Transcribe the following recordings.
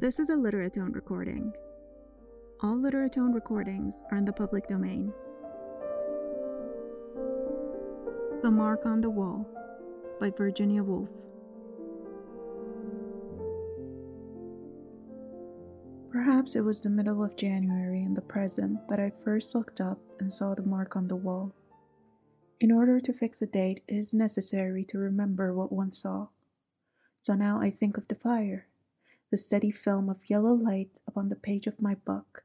This is a Literatone recording. All Literatone recordings are in the public domain. The Mark on the Wall by Virginia Woolf. Perhaps it was the middle of January in the present that I first looked up and saw the mark on the wall. In order to fix a date, it is necessary to remember what one saw. So now I think of the fire, the steady film of yellow light upon the page of my book,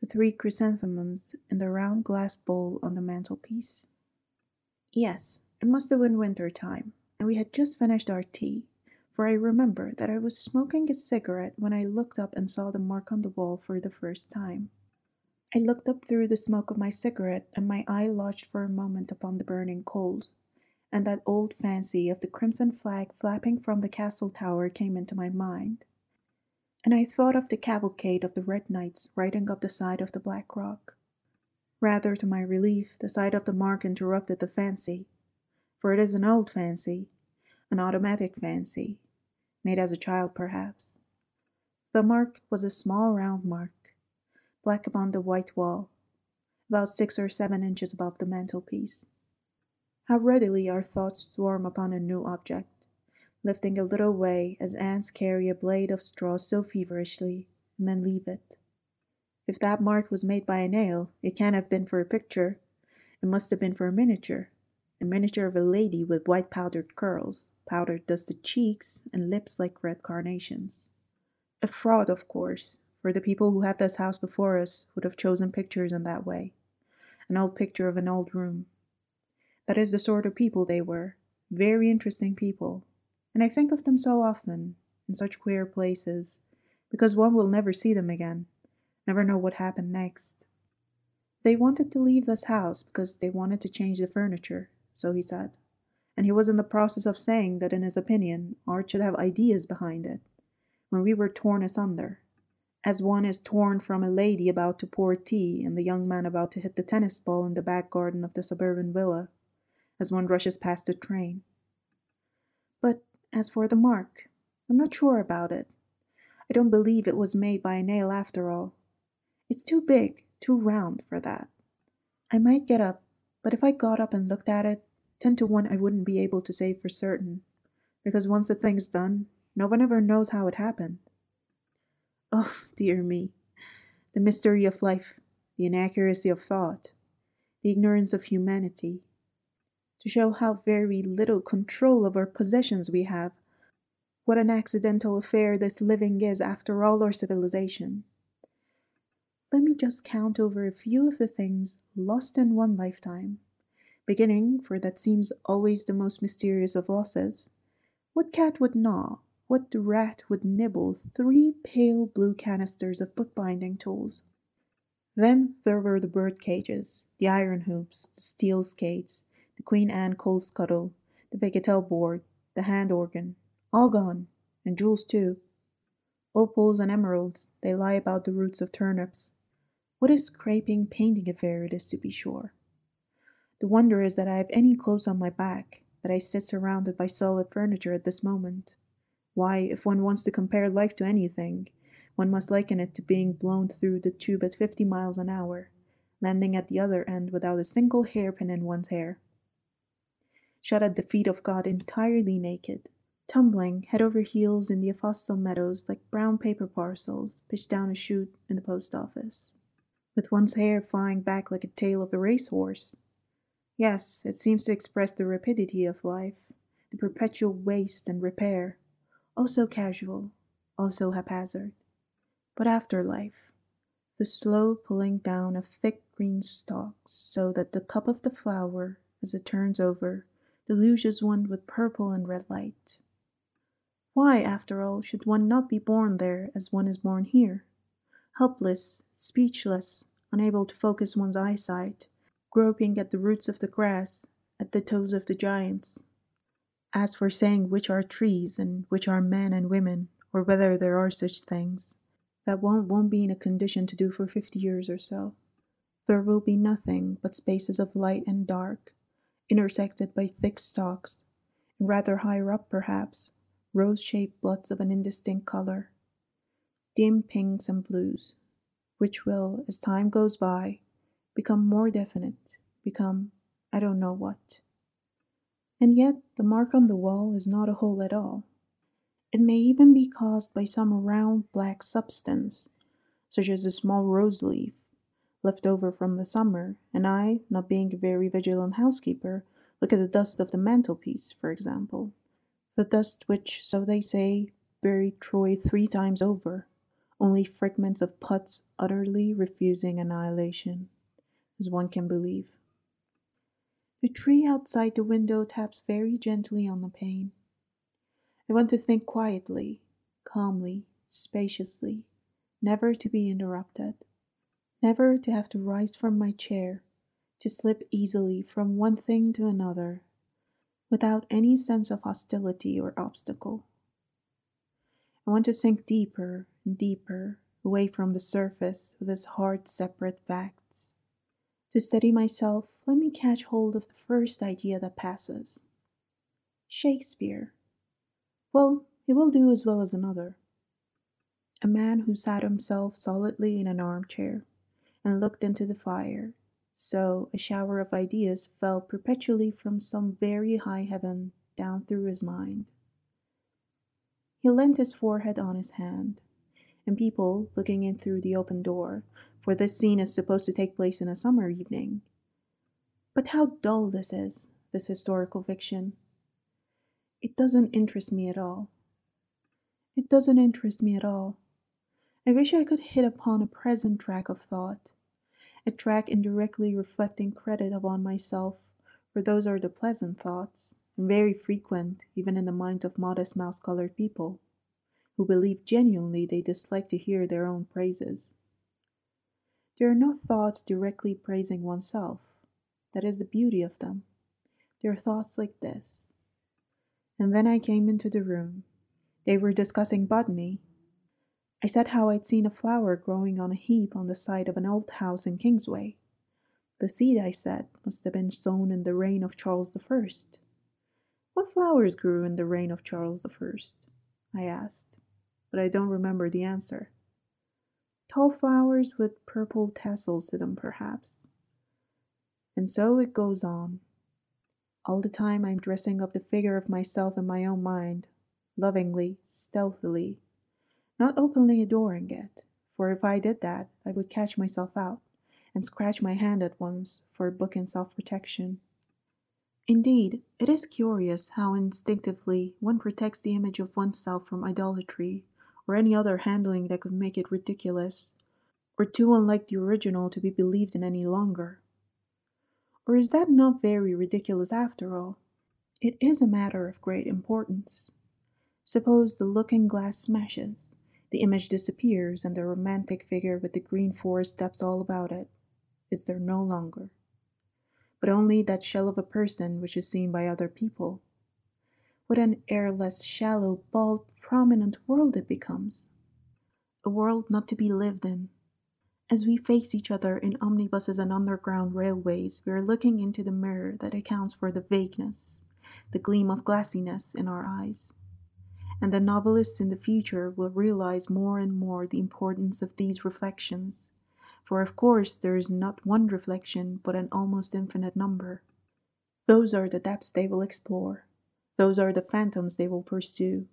the three chrysanthemums in the round glass bowl on the mantelpiece. Yes, it must have been winter time, and we had just finished our tea for I remember that I was smoking a cigarette when I looked up and saw the mark on the wall for the first time. I looked up through the smoke of my cigarette, and my eye lodged for a moment upon the burning coals, and that old fancy of the crimson flag flapping from the castle tower came into my mind. And I thought of the cavalcade of the Red Knights riding up the side of the Black Rock. Rather to my relief, the sight of the mark interrupted the fancy, for it is an old fancy, an automatic fancy, made as a child perhaps. The mark was a small round mark, black upon the white wall, about six or seven inches above the mantelpiece. How readily our thoughts swarm upon a new object, lifting a little way as ants carry a blade of straw so feverishly, and then leave it. If that mark was made by a nail, it can't have been for a picture. It must have been for a miniature a miniature of a lady with white powdered curls, powdered dusted cheeks, and lips like red carnations. A fraud, of course, for the people who had this house before us would have chosen pictures in that way. An old picture of an old room. That is the sort of people they were, very interesting people, and I think of them so often, in such queer places, because one will never see them again, never know what happened next. They wanted to leave this house because they wanted to change the furniture so he said. And he was in the process of saying that, in his opinion, art should have ideas behind it, when we were torn asunder, as one is torn from a lady about to pour tea and the young man about to hit the tennis ball in the back garden of the suburban villa, as one rushes past the train. But as for the mark, I'm not sure about it. I don't believe it was made by a nail after all. It's too big, too round for that. I might get up but if I got up and looked at it, ten to one I wouldn't be able to say for certain, because once the thing's done, no one ever knows how it happened. Oh, dear me. The mystery of life, the inaccuracy of thought, the ignorance of humanity. To show how very little control of our possessions we have, what an accidental affair this living is after all our civilization let me just count over a few of the things lost in one lifetime. Beginning, for that seems always the most mysterious of losses, what cat would gnaw, what rat would nibble three pale blue canisters of bookbinding tools? Then there were the bird cages, the iron hoops, the steel skates, the Queen Anne coal scuttle, the bagatelle board, the hand organ, all gone, and jewels too. Opals and emeralds, they lie about the roots of turnips. What a scraping, painting affair it is, to be sure. The wonder is that I have any clothes on my back, that I sit surrounded by solid furniture at this moment. Why, if one wants to compare life to anything, one must liken it to being blown through the tube at fifty miles an hour, landing at the other end without a single hairpin in one's hair. Shut at the feet of God entirely naked, tumbling head over heels in the asphodel meadows like brown paper parcels pitched down a chute in the post office with one's hair flying back like a tail of a racehorse. Yes, it seems to express the rapidity of life, the perpetual waste and repair, also casual, also haphazard. But after life, the slow pulling down of thick green stalks so that the cup of the flower, as it turns over, deluges one with purple and red light. Why, after all, should one not be born there as one is born here? helpless, speechless, unable to focus one's eyesight, groping at the roots of the grass, at the toes of the giants. As for saying which are trees and which are men and women, or whether there are such things, that one won't be in a condition to do for fifty years or so. There will be nothing but spaces of light and dark, intersected by thick stalks, and rather higher up, perhaps, rose shaped blots of an indistinct color, dim pinks and blues, which will, as time goes by, become more definite, become I don't know what. And yet, the mark on the wall is not a hole at all. It may even be caused by some round black substance, such as a small rose leaf, left over from the summer, and I, not being a very vigilant housekeeper, look at the dust of the mantelpiece, for example. The dust which, so they say, buried Troy three times over, only fragments of pots utterly refusing annihilation, as one can believe. The tree outside the window taps very gently on the pane. I want to think quietly, calmly, spaciously, never to be interrupted, never to have to rise from my chair, to slip easily from one thing to another, without any sense of hostility or obstacle. I want to sink deeper and deeper away from the surface of this hard, separate facts to steady myself, let me catch hold of the first idea that passes. Shakespeare. Well, he will do as well as another. A man who sat himself solidly in an armchair and looked into the fire, so a shower of ideas fell perpetually from some very high heaven down through his mind. He leant his forehead on his hand, and people, looking in through the open door, for this scene is supposed to take place in a summer evening. But how dull this is, this historical fiction. It doesn't interest me at all. It doesn't interest me at all. I wish I could hit upon a present track of thought, a track indirectly reflecting credit upon myself, for those are the pleasant thoughts, and very frequent even in the minds of modest mouse colored people, who believe genuinely they dislike to hear their own praises. They are no thoughts directly praising oneself. That is the beauty of them. They are thoughts like this. And then I came into the room. They were discussing botany. I said how I'd seen a flower growing on a heap on the side of an old house in Kingsway. The seed, I said, must have been sown in the reign of Charles I. What flowers grew in the reign of Charles I? I asked, but I don't remember the answer. Tall flowers with purple tassels to them, perhaps. And so it goes on. All the time I'm dressing up the figure of myself in my own mind, lovingly, stealthily, not openly adoring it, for if I did that, I would catch myself out and scratch my hand at once for a book in self protection. Indeed, it is curious how instinctively one protects the image of oneself from idolatry or any other handling that could make it ridiculous, or too unlike the original to be believed in any longer. Or is that not very ridiculous after all? It is a matter of great importance. Suppose the looking glass smashes, the image disappears, and the romantic figure with the green forest steps all about it is there no longer, but only that shell of a person which is seen by other people. What an airless, shallow, bald, prominent world it becomes. A world not to be lived in. As we face each other in omnibuses and underground railways, we are looking into the mirror that accounts for the vagueness, the gleam of glassiness in our eyes. And the novelists in the future will realize more and more the importance of these reflections, for of course there is not one reflection but an almost infinite number. Those are the depths they will explore, those are the phantoms they will pursue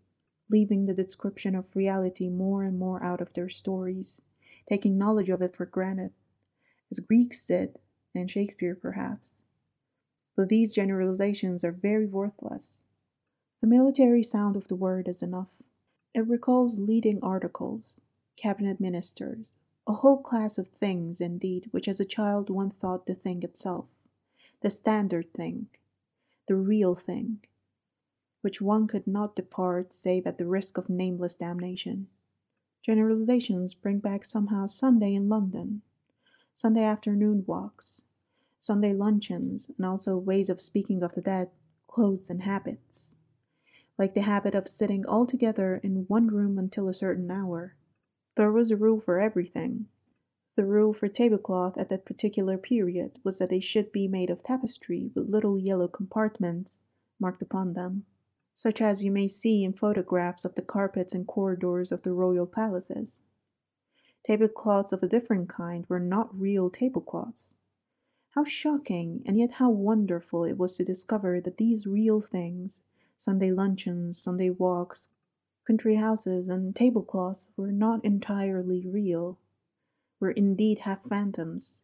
leaving the description of reality more and more out of their stories, taking knowledge of it for granted, as Greeks did, and Shakespeare perhaps. But these generalizations are very worthless. The military sound of the word is enough. It recalls leading articles, cabinet ministers, a whole class of things, indeed, which as a child one thought the thing itself, the standard thing, the real thing, which one could not depart save at the risk of nameless damnation. Generalizations bring back somehow Sunday in London, Sunday afternoon walks, Sunday luncheons, and also ways of speaking of the dead, clothes, and habits. Like the habit of sitting all together in one room until a certain hour. There was a rule for everything. The rule for tablecloth at that particular period was that they should be made of tapestry with little yellow compartments marked upon them, such as you may see in photographs of the carpets and corridors of the royal palaces. Tablecloths of a different kind were not real tablecloths. How shocking and yet how wonderful it was to discover that these real things, Sunday luncheons, Sunday walks, country houses, and tablecloths, were not entirely real, were indeed half phantoms,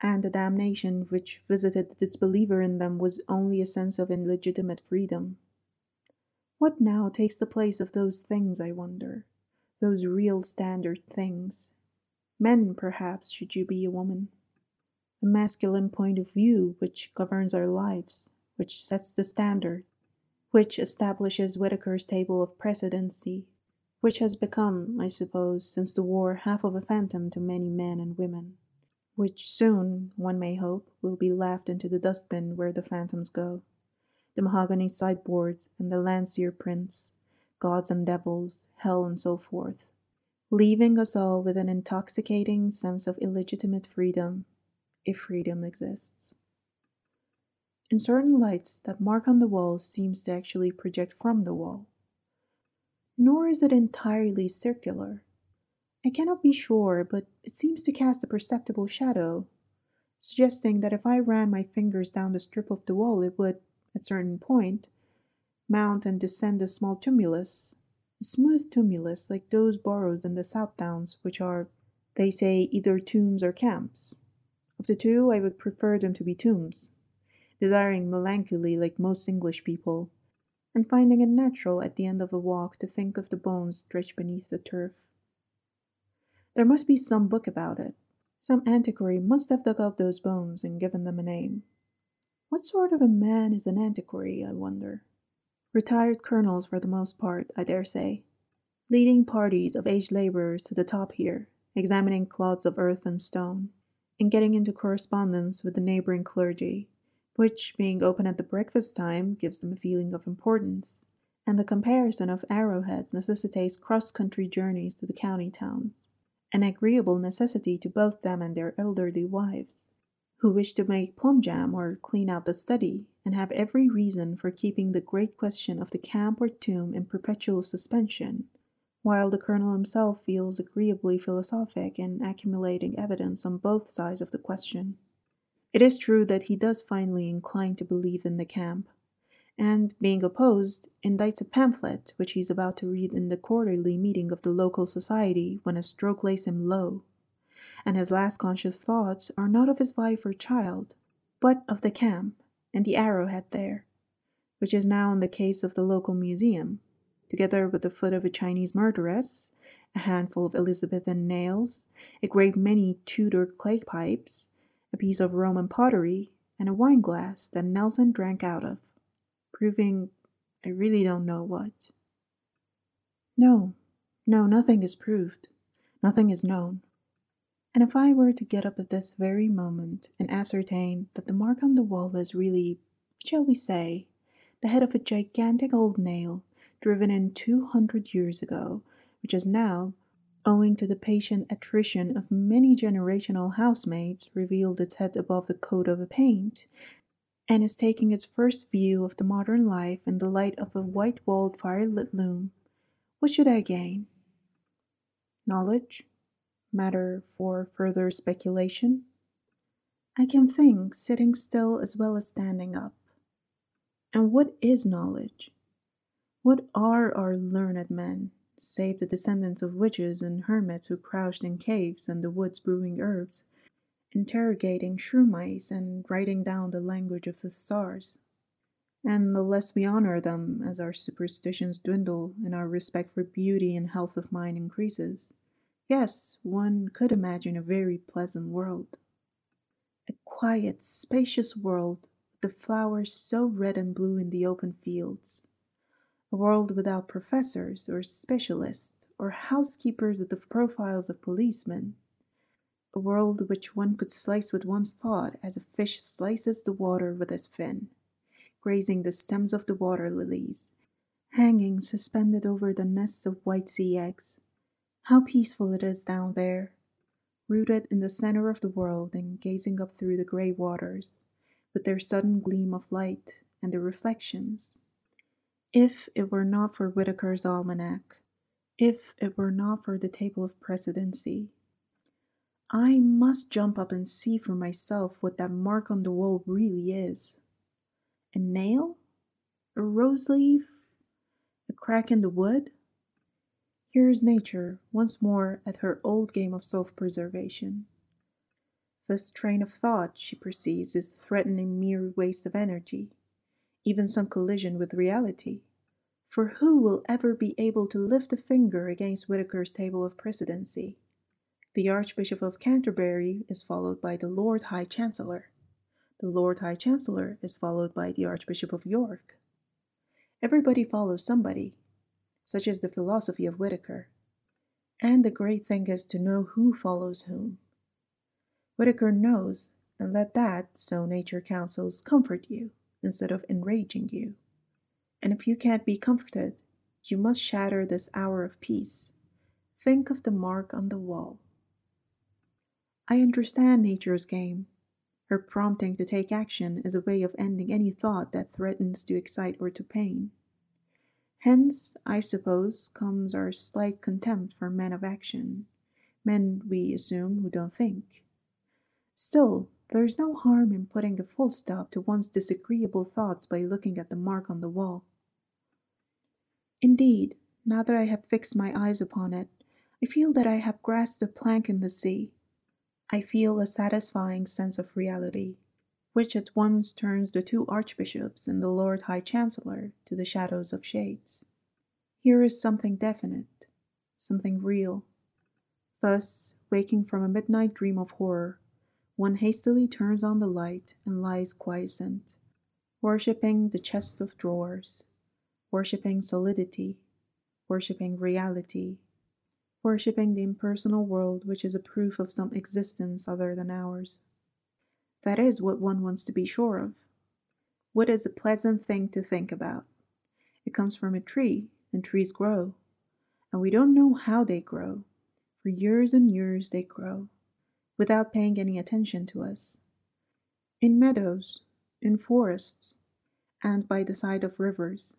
and the damnation which visited the disbeliever in them was only a sense of illegitimate freedom. What now takes the place of those things, I wonder, those real standard things? Men, perhaps, should you be a woman. A masculine point of view which governs our lives, which sets the standard, which establishes Whitaker's table of precedency, which has become, I suppose, since the war, half of a phantom to many men and women which soon, one may hope, will be laughed into the dustbin where the phantoms go. The mahogany sideboards and the Landseer prints, gods and devils, hell, and so forth, leaving us all with an intoxicating sense of illegitimate freedom, if freedom exists. In certain lights, that mark on the wall seems to actually project from the wall. Nor is it entirely circular. I cannot be sure, but it seems to cast a perceptible shadow, suggesting that if I ran my fingers down the strip of the wall, it would, at certain point, mount and descend a small tumulus, a smooth tumulus like those barrows in the South Downs, which are, they say, either tombs or camps. Of the two, I would prefer them to be tombs, desiring melancholy like most English people, and finding it natural at the end of a walk to think of the bones stretched beneath the turf. There must be some book about it. Some antiquary must have dug up those bones and given them a name. What sort of a man is an antiquary, I wonder? Retired colonels for the most part, I dare say, leading parties of aged laborers to the top here, examining clods of earth and stone, and getting into correspondence with the neighboring clergy, which, being open at the breakfast time, gives them a feeling of importance, and the comparison of arrowheads necessitates cross country journeys to the county towns an agreeable necessity to both them and their elderly wives, who wish to make plum jam or clean out the study, and have every reason for keeping the great question of the camp or tomb in perpetual suspension, while the colonel himself feels agreeably philosophic in accumulating evidence on both sides of the question. It is true that he does finally incline to believe in the camp, and, being opposed, indites a pamphlet which he is about to read in the quarterly meeting of the local society when a stroke lays him low, and his last conscious thoughts are not of his wife or child, but of the camp and the arrowhead there, which is now in the case of the local museum, together with the foot of a Chinese murderess, a handful of Elizabethan nails, a great many Tudor clay pipes, a piece of Roman pottery, and a wine glass that Nelson drank out of proving I really don't know what. No, no, nothing is proved, nothing is known. And if I were to get up at this very moment and ascertain that the mark on the wall is really, shall we say, the head of a gigantic old nail driven in two hundred years ago, which is now, owing to the patient attrition of many generational housemaids, revealed its head above the coat of a paint, and is taking its first view of the modern life in the light of a white walled fire-lit loom, what should I gain? Knowledge? Matter for further speculation? I can think sitting still as well as standing up. And what is knowledge? What are our learned men, save the descendants of witches and hermits who crouched in caves and the woods brewing herbs, interrogating shrew mice and writing down the language of the stars. And the less we honor them as our superstitions dwindle and our respect for beauty and health of mind increases, yes, one could imagine a very pleasant world. A quiet, spacious world with the flowers so red and blue in the open fields. A world without professors or specialists or housekeepers with the profiles of policemen a world which one could slice with one's thought as a fish slices the water with his fin, grazing the stems of the water lilies, hanging suspended over the nests of white sea eggs. How peaceful it is down there, rooted in the center of the world and gazing up through the gray waters, with their sudden gleam of light and the reflections. If it were not for Whitaker's almanac, if it were not for the table of precedency, I must jump up and see for myself what that mark on the wall really is. A nail? A rose leaf? A crack in the wood? Here is nature once more at her old game of self preservation. This train of thought, she perceives, is threatening mere waste of energy, even some collision with reality. For who will ever be able to lift a finger against Whitaker's table of precedency? The Archbishop of Canterbury is followed by the Lord High Chancellor. The Lord High Chancellor is followed by the Archbishop of York. Everybody follows somebody, such as the philosophy of Whitaker. And the great thing is to know who follows whom. Whitaker knows, and let that, so nature counsels, comfort you instead of enraging you. And if you can't be comforted, you must shatter this hour of peace. Think of the mark on the wall. I understand nature's game. Her prompting to take action is a way of ending any thought that threatens to excite or to pain. Hence, I suppose, comes our slight contempt for men of action, men, we assume, who don't think. Still, there is no harm in putting a full stop to one's disagreeable thoughts by looking at the mark on the wall. Indeed, now that I have fixed my eyes upon it, I feel that I have grasped a plank in the sea I feel a satisfying sense of reality, which at once turns the two archbishops and the Lord High Chancellor to the shadows of shades. Here is something definite, something real. Thus, waking from a midnight dream of horror, one hastily turns on the light and lies quiescent, worshipping the chest of drawers, worshipping solidity, worshipping reality, worshipping the impersonal world which is a proof of some existence other than ours. That is what one wants to be sure of. What is a pleasant thing to think about? It comes from a tree, and trees grow. And we don't know how they grow. For years and years they grow, without paying any attention to us. In meadows, in forests, and by the side of rivers.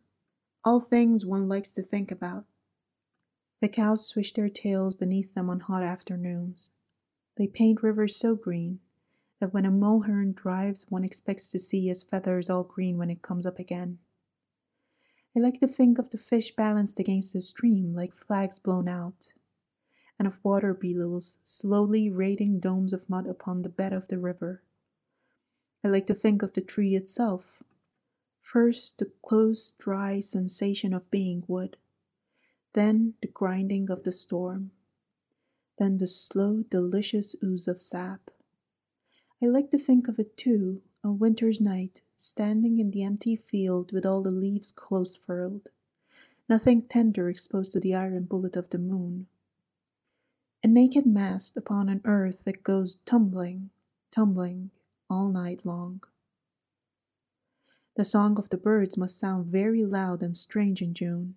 All things one likes to think about. The cows swish their tails beneath them on hot afternoons. They paint rivers so green that when a moorhen drives, one expects to see his feathers all green when it comes up again. I like to think of the fish balanced against the stream like flags blown out, and of water beetles slowly raiding domes of mud upon the bed of the river. I like to think of the tree itself. First, the close, dry sensation of being wood then the grinding of the storm, then the slow, delicious ooze of sap. I like to think of it too, a winter's night, standing in the empty field with all the leaves close furled, nothing tender exposed to the iron bullet of the moon. A naked mast upon an earth that goes tumbling, tumbling all night long. The song of the birds must sound very loud and strange in June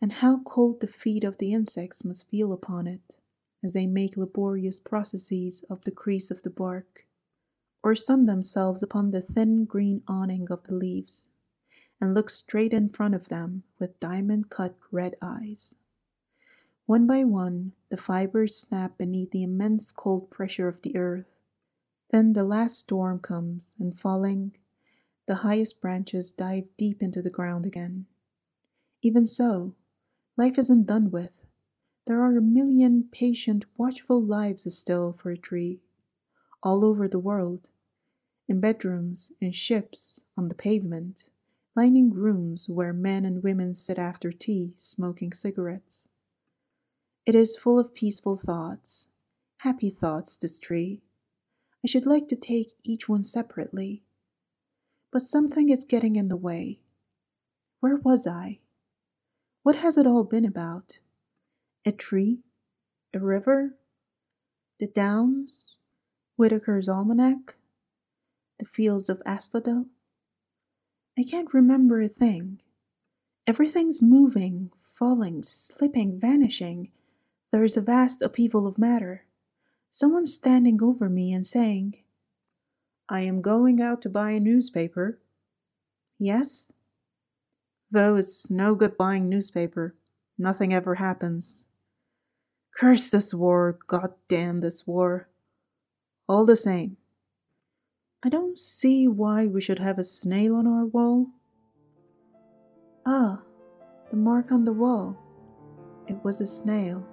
and how cold the feet of the insects must feel upon it as they make laborious processes of the crease of the bark, or sun themselves upon the thin green awning of the leaves, and look straight in front of them with diamond cut red eyes. One by one, the fibers snap beneath the immense cold pressure of the earth. Then the last storm comes, and falling, the highest branches dive deep into the ground again. Even so, Life isn't done with. There are a million patient, watchful lives still for a tree, all over the world, in bedrooms, in ships, on the pavement, lining rooms where men and women sit after tea, smoking cigarettes. It is full of peaceful thoughts, happy thoughts, this tree. I should like to take each one separately. But something is getting in the way. Where was I? What has it all been about? A tree? A river? The downs? Whitaker's almanac? The fields of asphodel? I can't remember a thing. Everything's moving, falling, slipping, vanishing. There is a vast upheaval of matter. Someone's standing over me and saying, I am going out to buy a newspaper. Yes? Though it's no good buying newspaper. Nothing ever happens. Curse this war, god damn this war. All the same. I don't see why we should have a snail on our wall. Ah, the mark on the wall. It was a snail.